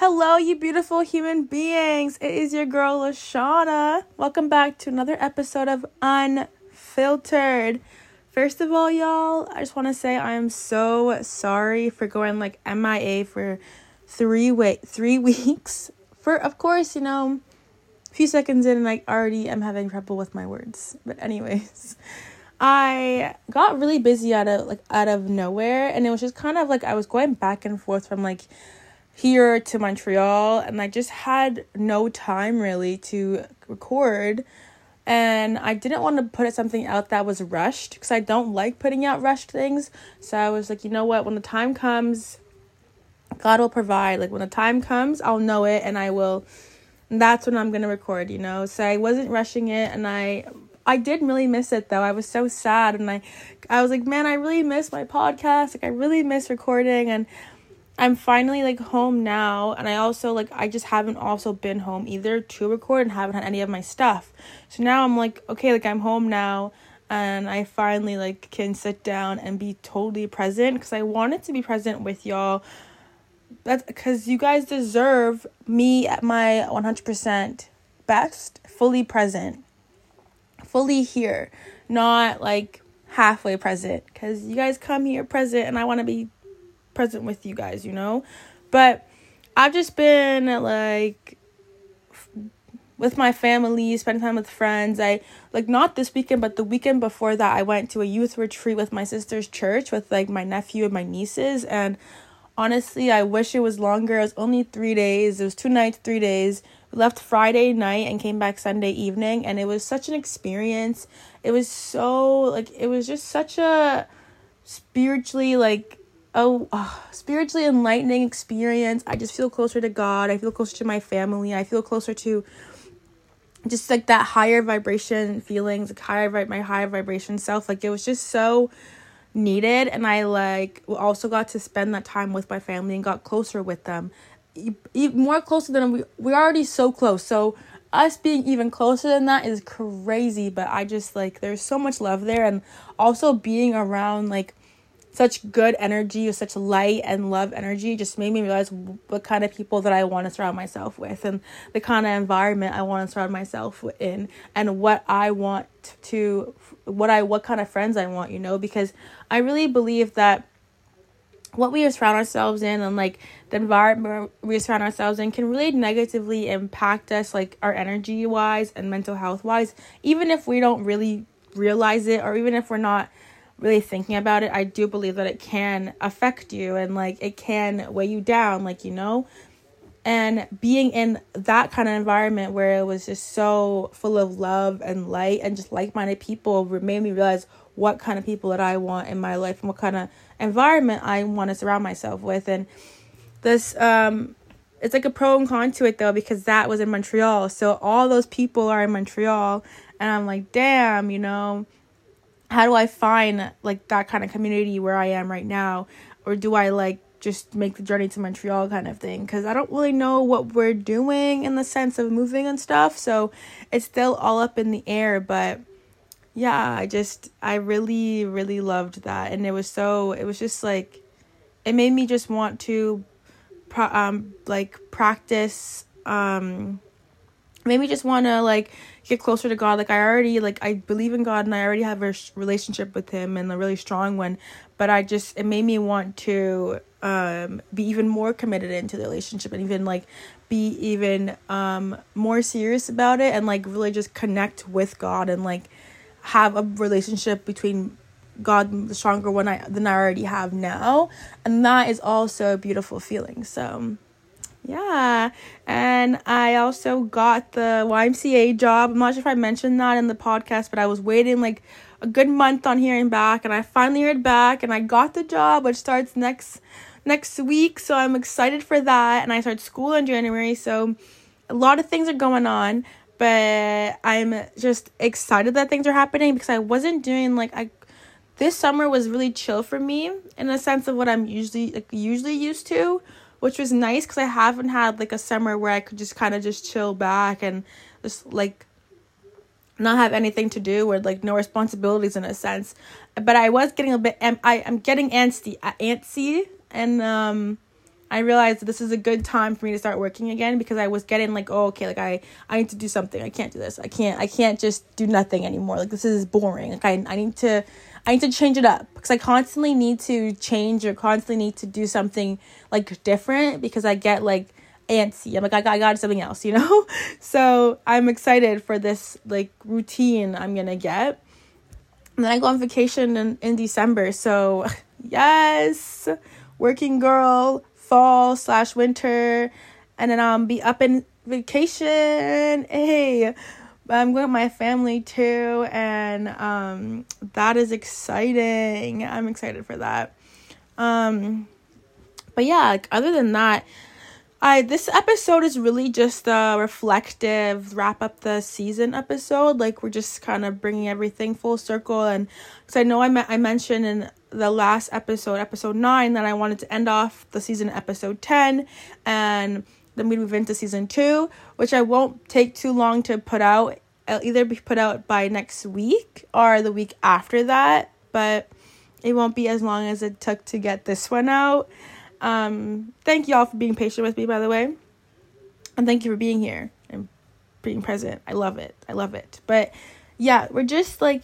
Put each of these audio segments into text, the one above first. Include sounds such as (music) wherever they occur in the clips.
Hello, you beautiful human beings. It is your girl, Lashona. Welcome back to another episode of Unfiltered. First of all, y'all, I just want to say I am so sorry for going like MIA for three wait three (laughs) weeks. For of course, you know, a few seconds in, and I already am having trouble with my words. But anyways, I got really busy out of like out of nowhere, and it was just kind of like I was going back and forth from like here to Montreal and I just had no time really to record and I didn't want to put something out that was rushed because I don't like putting out rushed things. So I was like, you know what, when the time comes, God will provide. Like when the time comes, I'll know it and I will and that's when I'm going to record, you know. So I wasn't rushing it and I I did really miss it though. I was so sad and I I was like, man, I really miss my podcast. Like I really miss recording and I'm finally like home now and I also like I just haven't also been home either to record and haven't had any of my stuff. So now I'm like okay like I'm home now and I finally like can sit down and be totally present cuz I wanted to be present with y'all. That's cuz you guys deserve me at my 100% best, fully present. Fully here, not like halfway present cuz you guys come here present and I want to be present with you guys, you know? But I've just been like with my family, spending time with friends. I like not this weekend, but the weekend before that, I went to a youth retreat with my sister's church with like my nephew and my nieces. And honestly, I wish it was longer. It was only three days. It was two nights, three days. We left Friday night and came back Sunday evening, and it was such an experience. It was so like it was just such a spiritually like a uh, spiritually enlightening experience. I just feel closer to God. I feel closer to my family. I feel closer to just like that higher vibration feelings, like higher my higher vibration self. Like it was just so needed, and I like also got to spend that time with my family and got closer with them, even more closer than we we're already so close. So us being even closer than that is crazy. But I just like there's so much love there, and also being around like such good energy, such light and love energy just made me realize what kind of people that I want to surround myself with and the kind of environment I want to surround myself in and what I want to what I what kind of friends I want, you know, because I really believe that what we surround ourselves in and like the environment we surround ourselves in can really negatively impact us like our energy wise and mental health wise even if we don't really realize it or even if we're not really thinking about it, I do believe that it can affect you and like it can weigh you down, like, you know. And being in that kind of environment where it was just so full of love and light and just like minded people made me realize what kind of people that I want in my life and what kind of environment I want to surround myself with. And this, um, it's like a pro and con to it though, because that was in Montreal. So all those people are in Montreal. And I'm like, damn, you know, how do I find like that kind of community where I am right now? Or do I like just make the journey to Montreal kind of thing? Because I don't really know what we're doing in the sense of moving and stuff. So it's still all up in the air. But yeah, I just, I really, really loved that. And it was so, it was just like, it made me just want to, pro- um, like practice, um, made me just want to like get closer to God. Like I already like I believe in God and I already have a relationship with him and a really strong one, but I just it made me want to um be even more committed into the relationship and even like be even um more serious about it and like really just connect with God and like have a relationship between God the stronger one I than I already have now. And that is also a beautiful feeling. So yeah. And I also got the YMCA job. I'm not sure if I mentioned that in the podcast, but I was waiting like a good month on hearing back and I finally heard back and I got the job which starts next next week. So I'm excited for that and I start school in January. So a lot of things are going on, but I'm just excited that things are happening because I wasn't doing like I this summer was really chill for me in a sense of what I'm usually like usually used to which was nice because I haven't had like a summer where I could just kind of just chill back and just like not have anything to do or like no responsibilities in a sense. But I was getting a bit, I am getting antsy, antsy, and um, I realized this is a good time for me to start working again because I was getting like, oh, okay, like I, I need to do something. I can't do this. I can't, I can't just do nothing anymore. Like this is boring. Like I, I need to, I need to change it up because I constantly need to change or constantly need to do something like different because I get like antsy. I'm like, I got, I got something else, (laughs) you know? So I'm excited for this like routine I'm gonna get. And then I go on vacation in, in December. So (laughs) yes, working girl, fall slash winter. And then I'll be up in vacation. Hey, I'm going with my family too, and um, that is exciting. I'm excited for that. Um, but yeah, like other than that, I this episode is really just a reflective wrap up the season episode. Like we're just kind of bringing everything full circle, and because I know I me- I mentioned in the last episode, episode nine, that I wanted to end off the season episode ten, and then we move into season two, which I won't take too long to put out. It'll either be put out by next week or the week after that, but it won't be as long as it took to get this one out. Um, thank y'all for being patient with me, by the way. And thank you for being here and being present. I love it. I love it. But yeah, we're just like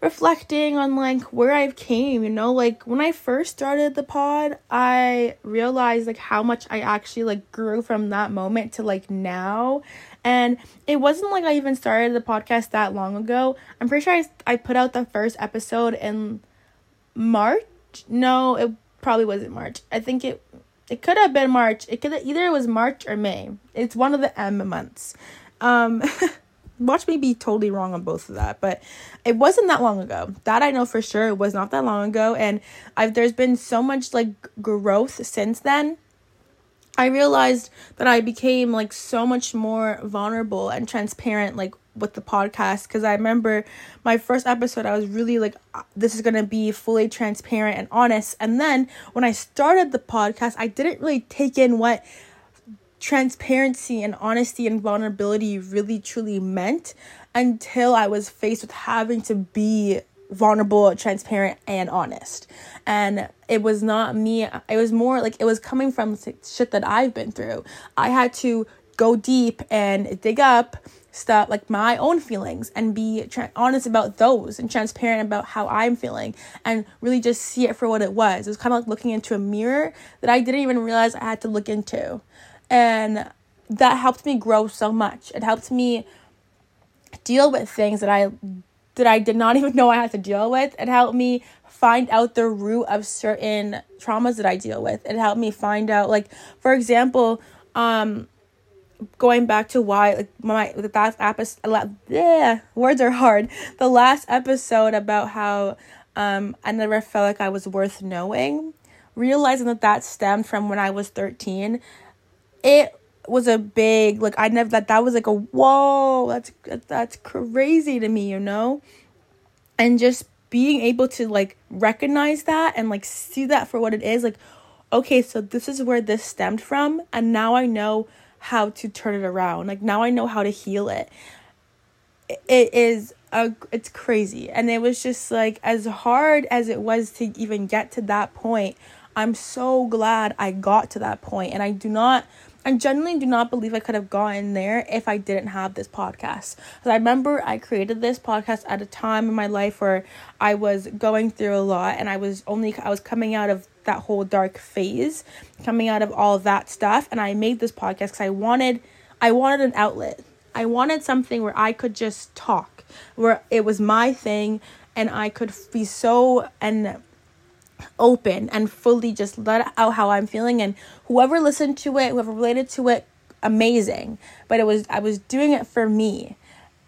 reflecting on like where I've came, you know, like when I first started the pod, I realized like how much I actually like grew from that moment to like now. And it wasn't like I even started the podcast that long ago. I'm pretty sure I, I put out the first episode in March. No, it probably wasn't March. I think it it could have been March. It could either it was March or May. It's one of the M months. Um (laughs) watch me be totally wrong on both of that but it wasn't that long ago. That i know for sure it was not that long ago and i've there's been so much like growth since then. I realized that i became like so much more vulnerable and transparent like with the podcast because i remember my first episode i was really like uh, this is going to be fully transparent and honest and then when i started the podcast i didn't really take in what transparency and honesty and vulnerability really truly meant until I was faced with having to be vulnerable, transparent, and honest. And it was not me, it was more like it was coming from shit that I've been through. I had to go deep and dig up stuff like my own feelings and be tra- honest about those and transparent about how I'm feeling and really just see it for what it was. It was kind of like looking into a mirror that I didn't even realize I had to look into and that helped me grow so much. It helped me deal with things that i that i did not (laughs) even know i had to deal with. It helped me find out the root of certain traumas that i deal with. It helped me find out like for example um going back to why like my the last episode yeah words are hard. The last episode about how um i never felt like i was worth knowing. Realizing that that stemmed from when i was 13 it was a big like I never that that was like a whoa that's that's crazy to me you know? And just being able to like recognize that and like see that for what it is like okay so this is where this stemmed from and now I know how to turn it around. Like now I know how to heal it. It is a it's crazy. And it was just like as hard as it was to even get to that point I'm so glad I got to that point and I do not I genuinely do not believe I could have gotten there if I didn't have this podcast. Because I remember I created this podcast at a time in my life where I was going through a lot and I was only I was coming out of that whole dark phase, coming out of all of that stuff, and I made this podcast because I wanted I wanted an outlet. I wanted something where I could just talk, where it was my thing and I could be so and open and fully just let out how I'm feeling and whoever listened to it, whoever related to it, amazing. But it was I was doing it for me.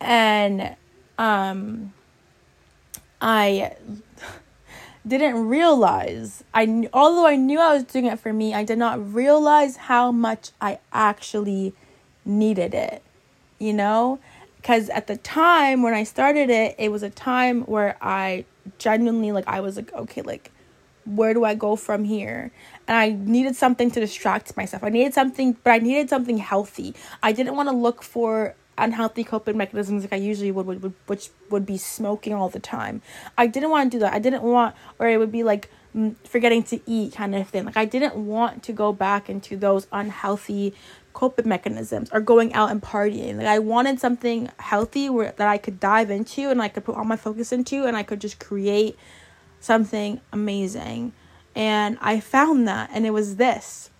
And um I (laughs) didn't realize I although I knew I was doing it for me, I did not realize how much I actually needed it. You know? Cuz at the time when I started it, it was a time where I genuinely like I was like okay, like where do I go from here? And I needed something to distract myself. I needed something, but I needed something healthy. I didn't want to look for unhealthy coping mechanisms like I usually would, would, would, which would be smoking all the time. I didn't want to do that. I didn't want, or it would be like mm, forgetting to eat kind of thing. Like I didn't want to go back into those unhealthy coping mechanisms or going out and partying. Like I wanted something healthy where that I could dive into and I could put all my focus into and I could just create something amazing. And I found that and it was this.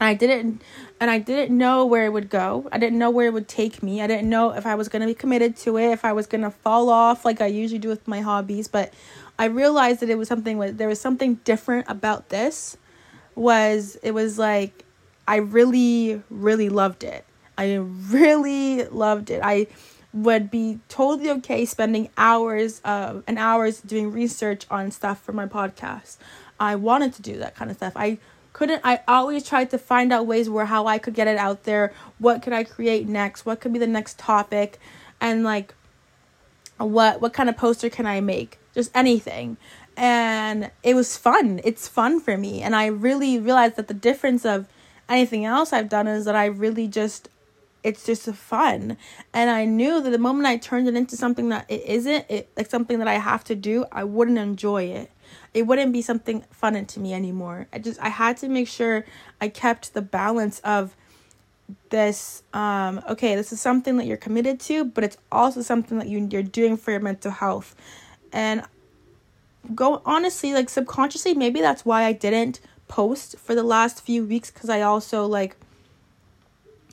I didn't and I didn't know where it would go. I didn't know where it would take me. I didn't know if I was going to be committed to it, if I was going to fall off like I usually do with my hobbies, but I realized that it was something with there was something different about this was it was like I really, really loved it. I really loved it. I would be totally okay spending hours uh, and hours doing research on stuff for my podcast. I wanted to do that kind of stuff. I couldn't I always tried to find out ways where how I could get it out there. What could I create next? What could be the next topic? And like what what kind of poster can I make? Just anything. And it was fun. It's fun for me. And I really realized that the difference of anything else I've done is that I really just it's just fun. And i knew that the moment i turned it into something that it isn't it like something that i have to do i wouldn't enjoy it. It wouldn't be something fun to me anymore. I just i had to make sure i kept the balance of this um okay this is something that you're committed to but it's also something that you, you're doing for your mental health. And go honestly like subconsciously maybe that's why i didn't post for the last few weeks because I also like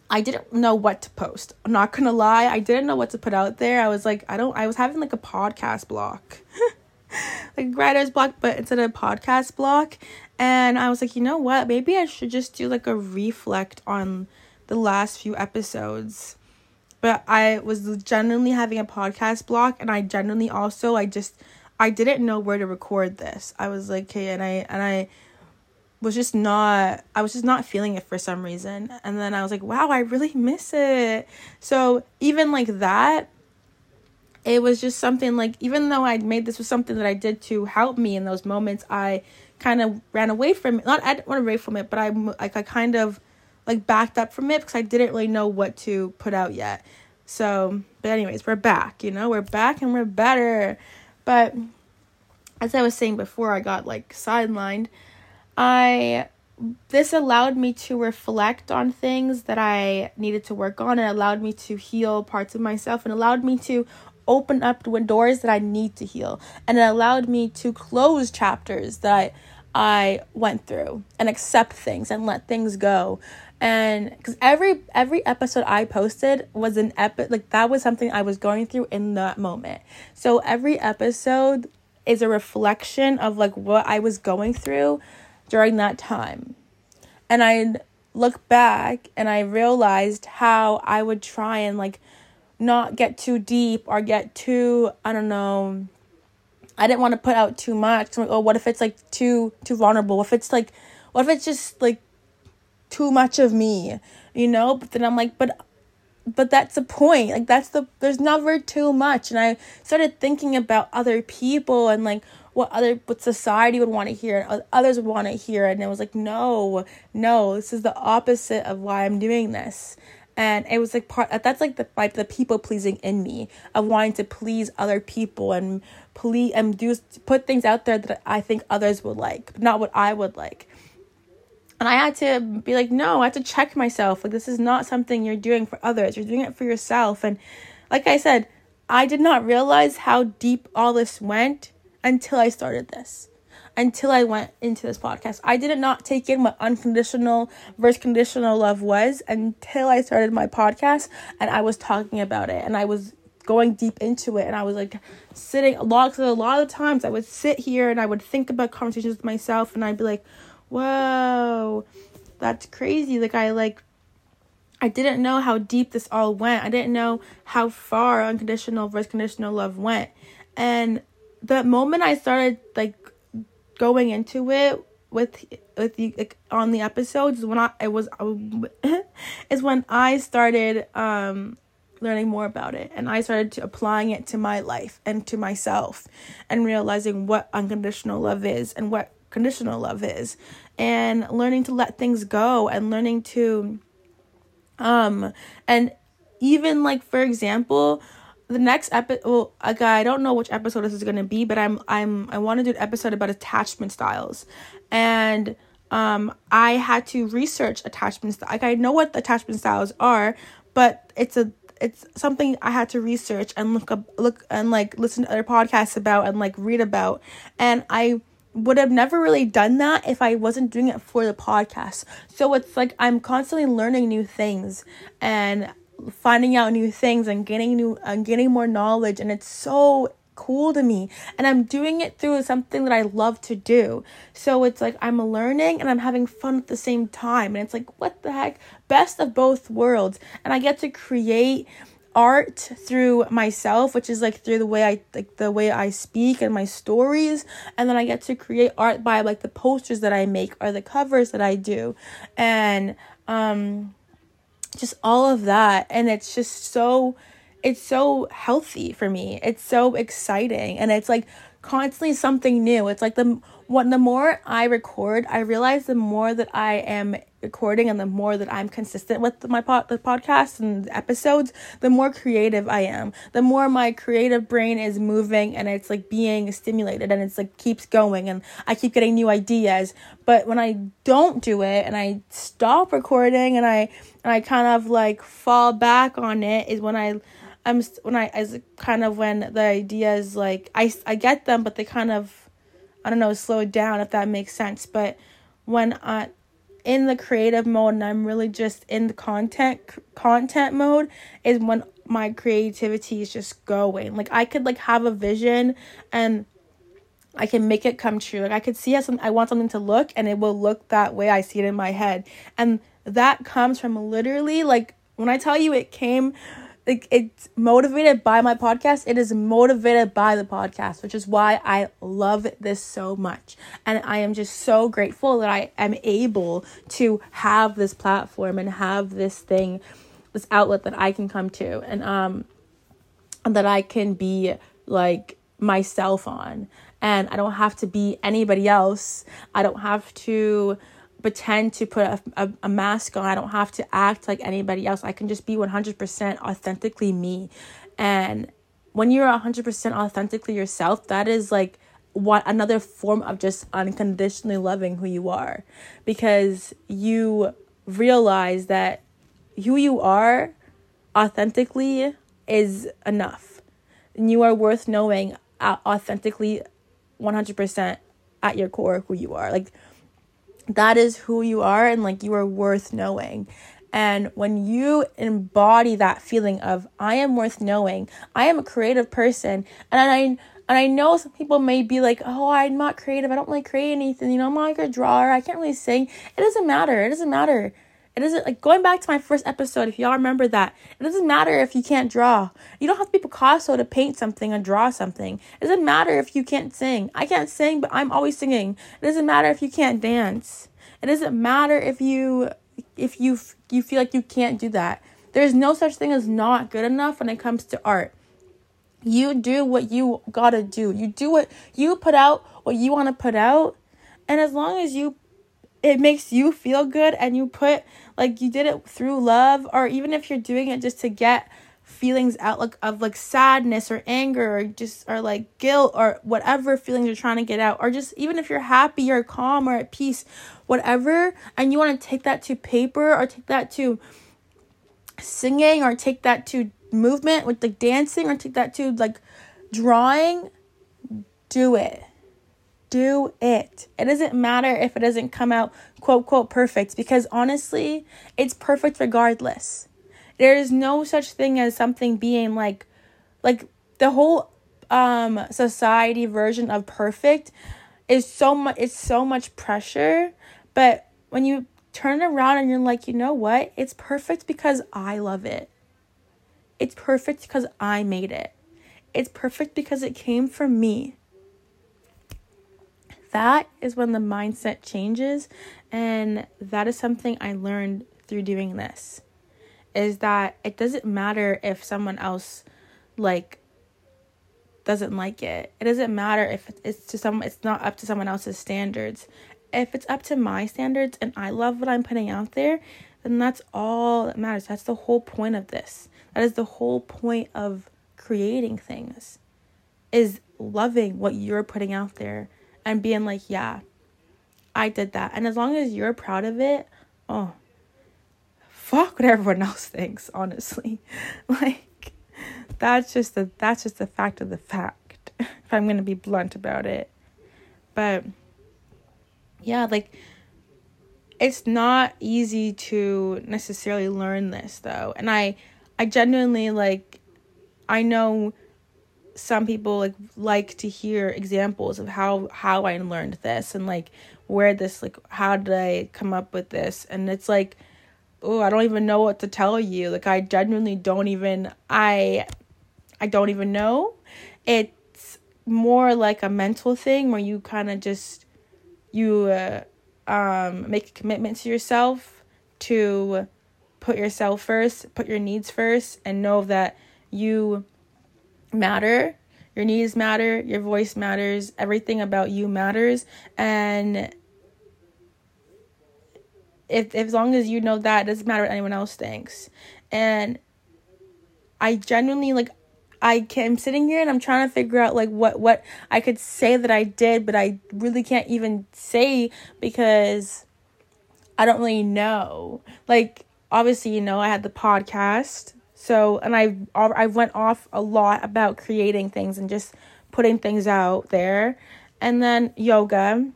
I didn't know what to post. I'm not gonna lie, I didn't know what to put out there. I was like, I don't I was having like a podcast block. (laughs) like writer's block, but instead of podcast block. And I was like, you know what? Maybe I should just do like a reflect on the last few episodes. But I was genuinely having a podcast block and I genuinely also I just I didn't know where to record this. I was like, okay, and I and I was just not I was just not feeling it for some reason. And then I was like, wow, I really miss it. So even like that, it was just something like even though I'd made this was something that I did to help me in those moments, I kind of ran away from it. Not I didn't want to run away from it, but I like I kind of like backed up from it because I didn't really know what to put out yet. So, but anyways, we're back, you know, we're back and we're better. But as I was saying before, I got like sidelined. I this allowed me to reflect on things that I needed to work on. It allowed me to heal parts of myself and allowed me to open up the doors that I need to heal. And it allowed me to close chapters that I, I went through and accept things and let things go. And because every every episode I posted was an epic like that was something I was going through in that moment. So every episode is a reflection of like what I was going through during that time. And I look back and I realized how I would try and like not get too deep or get too, I don't know, I didn't want to put out too much. Like, oh, what if it's like too too vulnerable? If it's like what if it's just like too much of me, you know? But then I'm like, but but that's the point. Like that's the there's never too much. And I started thinking about other people and like what other what society would want to hear and others would want to hear and it was like no no this is the opposite of why i'm doing this and it was like part that's like the like the people pleasing in me of wanting to please other people and please and do put things out there that i think others would like not what i would like and i had to be like no i had to check myself like this is not something you're doing for others you're doing it for yourself and like i said i did not realize how deep all this went until I started this. Until I went into this podcast. I did not take in what unconditional versus conditional love was until I started my podcast and I was talking about it and I was going deep into it and I was like sitting a lot a lot of times I would sit here and I would think about conversations with myself and I'd be like, Whoa, that's crazy. Like I like I didn't know how deep this all went. I didn't know how far unconditional versus conditional love went. And the moment I started like going into it with with the like, on the episodes when I it was (laughs) is when I started um learning more about it and I started to applying it to my life and to myself and realizing what unconditional love is and what conditional love is. And learning to let things go and learning to um and even like for example the next episode well okay, i don't know which episode this is going to be but i'm i'm i want to do an episode about attachment styles. And um i had to research attachment styles like i know what attachment styles are but it's a it's something i had to research and look up look and like listen to other podcasts about and like read about. And i would have never really done that if I wasn't doing it for the podcast. So it's like I'm constantly learning new things and finding out new things and getting new and getting more knowledge and it's so cool to me and I'm doing it through something that I love to do. So it's like I'm learning and I'm having fun at the same time and it's like what the heck best of both worlds and I get to create art through myself which is like through the way I like the way I speak and my stories. And then I get to create art by like the posters that I make or the covers that I do. And um just all of that. And it's just so it's so healthy for me. It's so exciting. And it's like constantly something new. It's like the what the more i record i realize the more that i am recording and the more that i'm consistent with my pod, the podcast and episodes the more creative i am. The more my creative brain is moving and it's like being stimulated and it's like keeps going and i keep getting new ideas. But when i don't do it and i stop recording and i and i kind of like fall back on it is when i i'm when i as kind of when the ideas like i i get them but they kind of I don't know, slow down if that makes sense. But when I in the creative mode and I'm really just in the content content mode is when my creativity is just going. Like I could like have a vision and I can make it come true. Like I could see some I want something to look and it will look that way I see it in my head. And that comes from literally like when I tell you it came like it's motivated by my podcast. It is motivated by the podcast which is why i love this so much. And i am just so grateful that i am able to have this platform and have this thing this outlet that i can come to and um that i can be like myself on. And i don't have to be anybody else. I don't have to pretend to put a, a, a, mask on. I don't have to act like anybody else. I can just be 100% authentically me. And when you're 100% authentically yourself, that is like what another form of just unconditionally loving who you are because you realize that who you are authentically is enough. And you are worth knowing authentically 100% at your core who you are. Like that is who you are and like you are worth knowing. And when you embody that feeling of I am worth knowing, I am a creative person, and I and I know some people may be like, oh, I'm not creative. I don't really create anything. You know, I'm not like a drawer. I can't really sing. It doesn't matter. It doesn't matter. It doesn't like going back to my first episode, if y'all remember that, it doesn't matter if you can't draw. You don't have to be Picasso to paint something or draw something. It doesn't matter if you can't sing. I can't sing, but I'm always singing. It doesn't matter if you can't dance. It doesn't matter if you if you you feel like you can't do that. There's no such thing as not good enough when it comes to art. You do what you got to do. You do what you put out what you want to put out. And as long as you it makes you feel good and you put like you did it through love or even if you're doing it just to get feelings out like of like sadness or anger or just or like guilt or whatever feelings you're trying to get out or just even if you're happy or calm or at peace whatever and you want to take that to paper or take that to singing or take that to movement with like dancing or take that to like drawing do it do it. It doesn't matter if it doesn't come out quote quote perfect because honestly, it's perfect regardless. There is no such thing as something being like like the whole um society version of perfect is so much it's so much pressure, but when you turn around and you're like, "You know what? It's perfect because I love it." It's perfect because I made it. It's perfect because it came from me that is when the mindset changes and that is something i learned through doing this is that it doesn't matter if someone else like doesn't like it. It doesn't matter if it's to some it's not up to someone else's standards. If it's up to my standards and i love what i'm putting out there then that's all that matters. That's the whole point of this. That is the whole point of creating things is loving what you're putting out there and being like, yeah, I did that. And as long as you're proud of it, oh, fuck what everyone (laughs) else thinks, honestly. (laughs) like that's just the that's just the fact of the fact. (laughs) if I'm gonna be blunt about it. But yeah, like it's not easy to necessarily learn this though. And I I genuinely like I know some people like like to hear examples of how how I learned this and like where this like how did I come up with this and it's like oh, I don't even know what to tell you. Like I genuinely don't even I I don't even know. It's more like a mental thing where you kind of just you uh, um make a commitment to yourself to put yourself first, put your needs first and know that you matter. Your needs matter, your voice matters, everything about you matters and if, if as long as you know that, it doesn't matter what anyone else thinks. And I genuinely like I can, I'm sitting here and I'm trying to figure out like what what I could say that I did, but I really can't even say because I don't really know. Like obviously, you know, I had the podcast. So, and I I went off a lot about creating things and just putting things out there. And then yoga.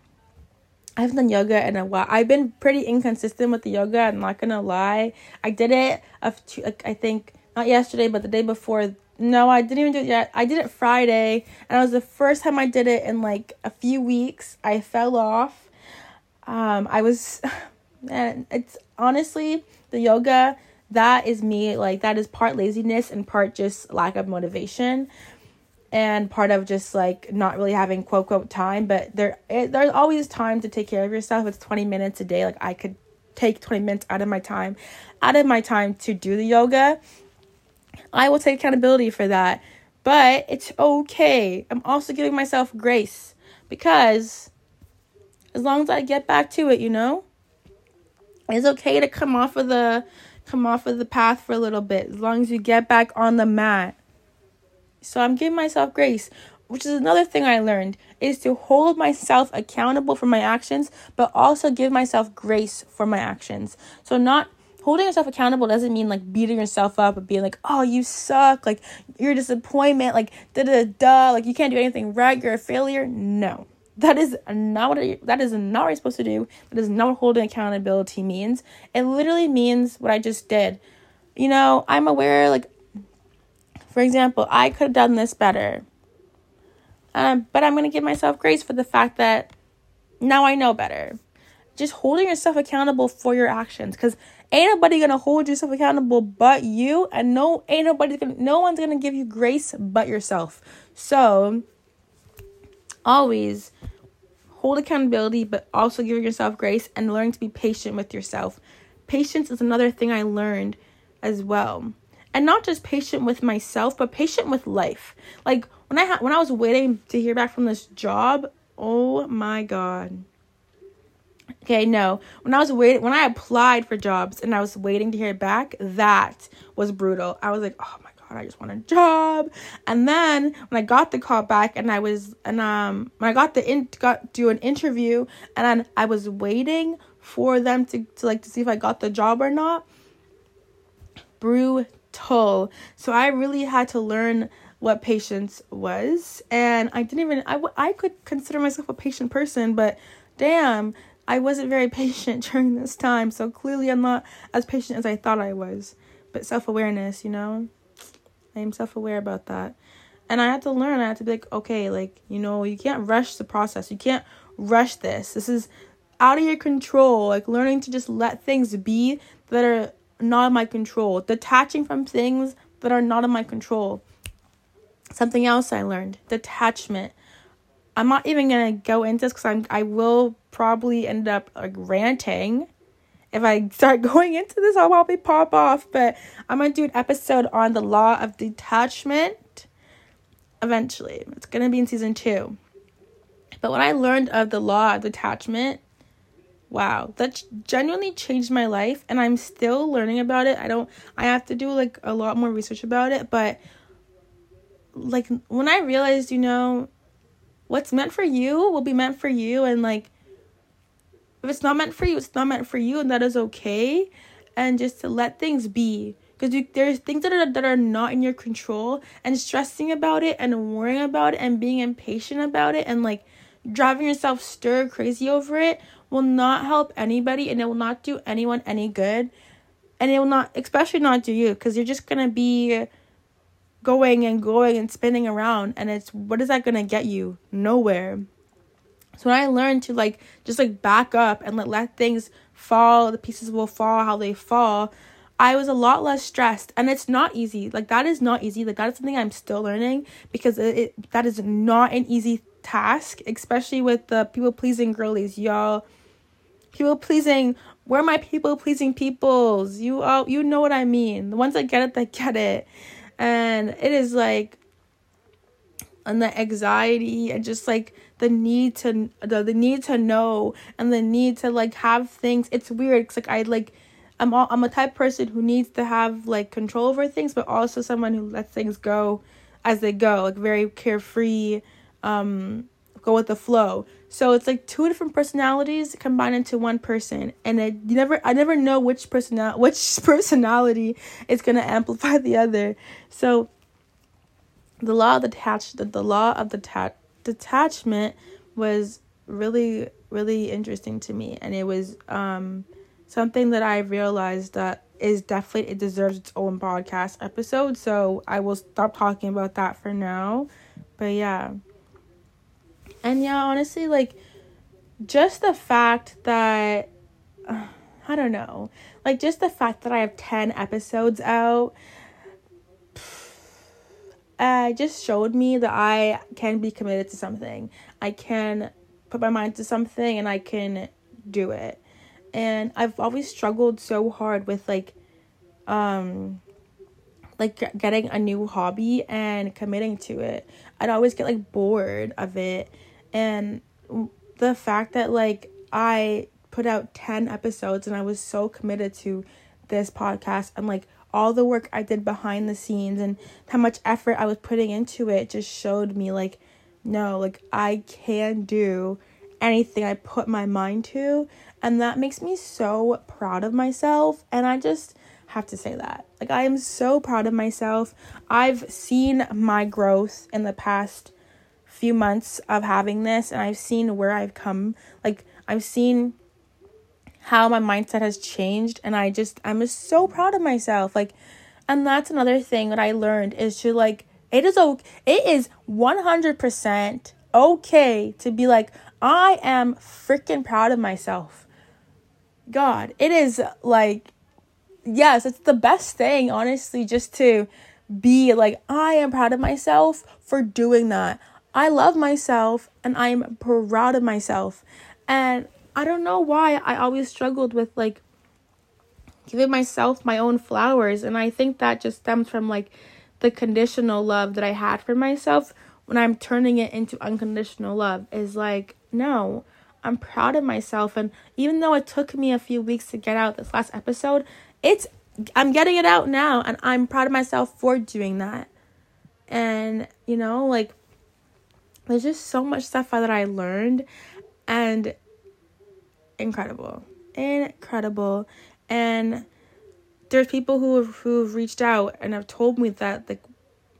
I haven't done yoga in a while. I've been pretty inconsistent with the yoga. I'm not gonna lie. I did it. I think not yesterday, but the day before. No, I didn't even do it yet. I did it Friday, and it was the first time I did it in like a few weeks. I fell off. Um, I was, (sighs) and it's honestly the yoga. That is me. Like that is part laziness and part just lack of motivation and part of just like not really having quote quote time. But there it, there's always time to take care of yourself. It's 20 minutes a day. Like i could take 20 minutes out of my time out of my time to do the yoga. I will take accountability for that. But it's okay. I'm also giving myself grace because as long as i get back to it you know it's okay to come off of the come off of the path for a little bit as long as you get back on the mat so I'm giving myself grace, which is another thing I learned is to hold myself accountable for my actions, but also give myself grace for my actions. So not holding yourself accountable doesn't mean like beating yourself up and being like, oh, you suck, like you're a disappointment, like da da da, like you can't do anything right, you're a failure. No. That is not what I, that is not what you're supposed to do. That is not what holding accountability means. It literally means what I just did. You know, I'm aware like for example, I could have done this better. Um, but I'm to give myself grace for the fact that now I know better. Just holding yourself accountable for your actions because ain't nobody to hold yourself accountable but you and no ain't nobody gonna, no one's to give you grace but yourself. So always hold accountability but also give yourself grace and learn to be patient with yourself. Patience is another thing I learned as well. And not just patient with myself but patient with life. Like when i ha- when i was waiting to hear back from this job oh my god. Okay no. When i was waiting when i applied for jobs and i was waiting to hear back that was brutal. I was like oh my god i just want a job and then when i got the call back and i was and um when i got the in got do an interview and then i was waiting for them to, to like to see if i got the job or not brutal. So I really had to learn what patience was. And I didn't even, I, I could consider myself a patient person, but damn, I wasn't very (laughs) patient during this time. So clearly I'm not as patient as I thought I was. But self awareness, you know, I am self aware about that. And I had to learn, I had to be like, okay, like, you know, you can't rush the process. You can't rush this. This is out of your control. Like learning to just let things be that are not in my control, detaching from things that are not in my control. Something else I learned detachment. I'm not even gonna go into this because I'm I will probably end up like ranting. If I start (laughs) going into this, I'll probably pop off. But I'm gonna do an episode on the law of detachment eventually. It's gonna be in season two. But what I learned of the law of detachment wow that genuinely changed my life and i'm still learning about it i don't i have to do like a lot more research about it but like when I realized, you know, what's meant for you will be meant for you and like if it's not meant for you, it's not meant for you and that is okay. And just to let things be. Because there's things that are that are not in your control and stressing about it and worrying about it and being impatient about it and like driving yourself stir crazy over it will not help anybody and it will not do anyone any good. And it will not especially not do you because you're just gonna be going and going and spinning around and it's what is that gonna get you? Nowhere so when i learned to like just like back up and let, let things fall the pieces will fall how they fall I was a lot less stressed and it's not easy. Like that is not easy. Like that is something I'm still learning because it, it that is not an easy task, especially with the people pleasing girlies, y'all. People pleasing, where my people pleasing peoples? You all you know what I mean. The ones that get it, that get it. And it is like and the anxiety and just like the need to the, the need to know and the need to like have things it's weird because like i like I'm all, I'm a type person who needs to have like control over things, but also someone who lets things go as they go, like very carefree, um, go with the flow. So it's like two different personalities combined into one person, and it you never I never know which personal (laughs) which personality is gonna amplify the other. So the law of the detach the, the law of the ta- detachment was really really interesting to me, and it was um something that I realized that is definitely it deserves its own podcast episode. So I will stop talking about that for now. But yeah. And yeah, honestly, like just the fact that uh, (sighs) I don't know, like just the fact that I have 10 episodes out uh, just showed me that I can be committed to something. I can put my mind to something and I can do it and I've always struggled so hard with like um like getting a new hobby and committing to it. I'd always get like bored of it and the fact that like I put out 10 episodes and I was so committed to this podcast and like all the work I did behind the scenes and how much effort I was putting into it just showed me like no, like I can do anything I put my mind to and that makes me so proud of myself. And I just have to say that. Like, I am so proud of myself. I've seen my growth in the past few months of having this, and I've seen where I've come. Like, I've seen how my mindset has changed, and I just, I'm just so proud of myself. Like, and that's another thing that I learned is to like, it is okay, it is 100% okay to be like, I am freaking proud of myself. God, it is like, yes, it's the best thing, honestly, just to be like, I am proud of myself for doing that. I love myself and I'm proud of myself. And I don't know why I always struggled with like giving myself my own flowers. And I think that just stems from like the conditional love that I had for myself when I'm turning it into unconditional love is like, no, I'm proud of myself. And even though it took me a few weeks to get out this last episode, it's I'm getting it out now and I'm proud of myself for doing that. And, you know, like there's just so much stuff that I learned and incredible. Incredible. And there's people who have who've reached out and have told me that like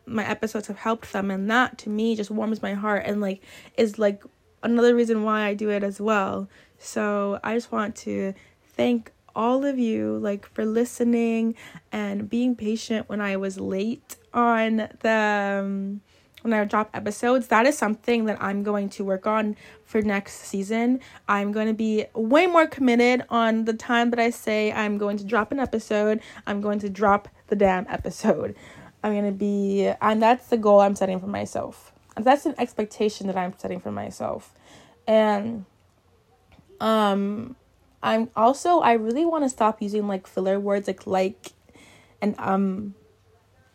my episodes have helped them and that to me just warms my heart and like is like another reason why I do it as well. So I just want to thank all of you like for listening and being patient when I was late on the um, when I drop episodes. That is something that I'm going to work on for next season. I'm going to be way more committed on the time that I say I'm going to drop an episode. I'm going to drop the damn episode. (laughs) I'm going to be and that's the goal I'm setting for myself that's an expectation that I'm setting for myself. And um I'm also I really want to stop using like filler words like like and um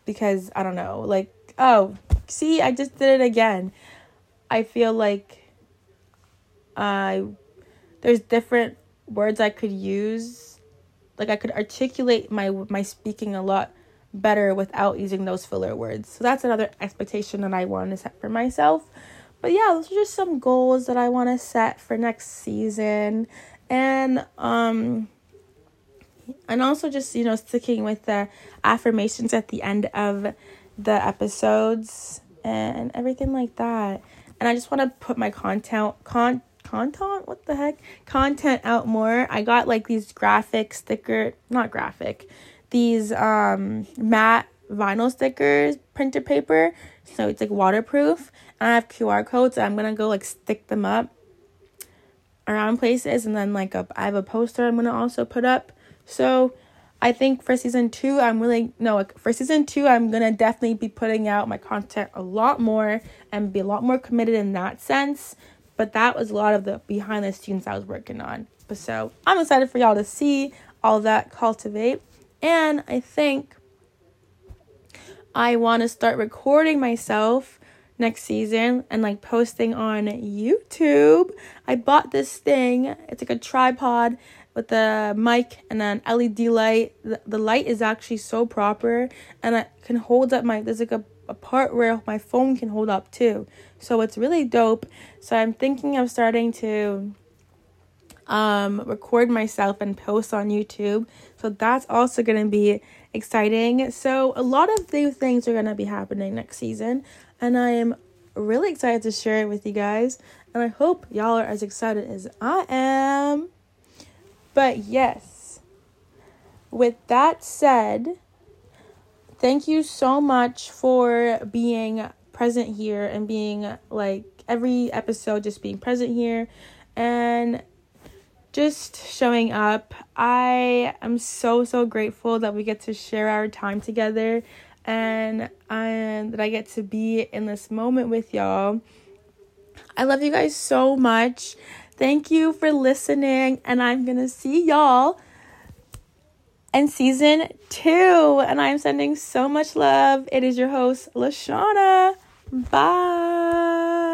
because I don't know, like oh, see, I just did it again. I feel like I there's different words I could use. Like I could articulate my my speaking a lot better without using those filler words. So that's another expectation that I want to set for myself. But yeah, those are just some goals that I want to set for next season. And um and also just, you know, sticking with the affirmations at the end of the episodes and everything like that. And I just want to put my content con content? What the heck? Content out more. I got like these graphic sticker not graphic these um matte vinyl stickers printer paper. So it's like waterproof. And i have qr codes i'm gonna go like stick them up around places. And then like a, i have a poster i'm gonna also put up. So i think for season two i'm really no for season two i'm gonna definitely be putting out my content a lot more and be a lot more committed in that sense but that was a lot of the behind the scenes I was working on. But so I'm excited for y'all to see all that cultivate. And I think I want to start recording myself next season and like posting on YouTube. I bought this thing. It's like a tripod with a mic and an LED light. The, the light is actually so proper and I can hold up my there's like a a part where my phone can hold up too. So it's really dope. So I'm thinking of starting to um, record myself and post on YouTube. So that's also going to be exciting. So a lot of new things are going to be happening next season. And I am really excited to share it with you guys. And I hope y'all are as excited as I am. But yes, with that said, thank you so much for being present here and being like every episode just being present here and just showing up. I am so so grateful that we get to share our time together and and that I get to be in this moment with y'all. I love you guys so much. Thank you for listening and I'm going to see y'all in season two. And I'm sending so much love. It is your host, Lashona. Bye.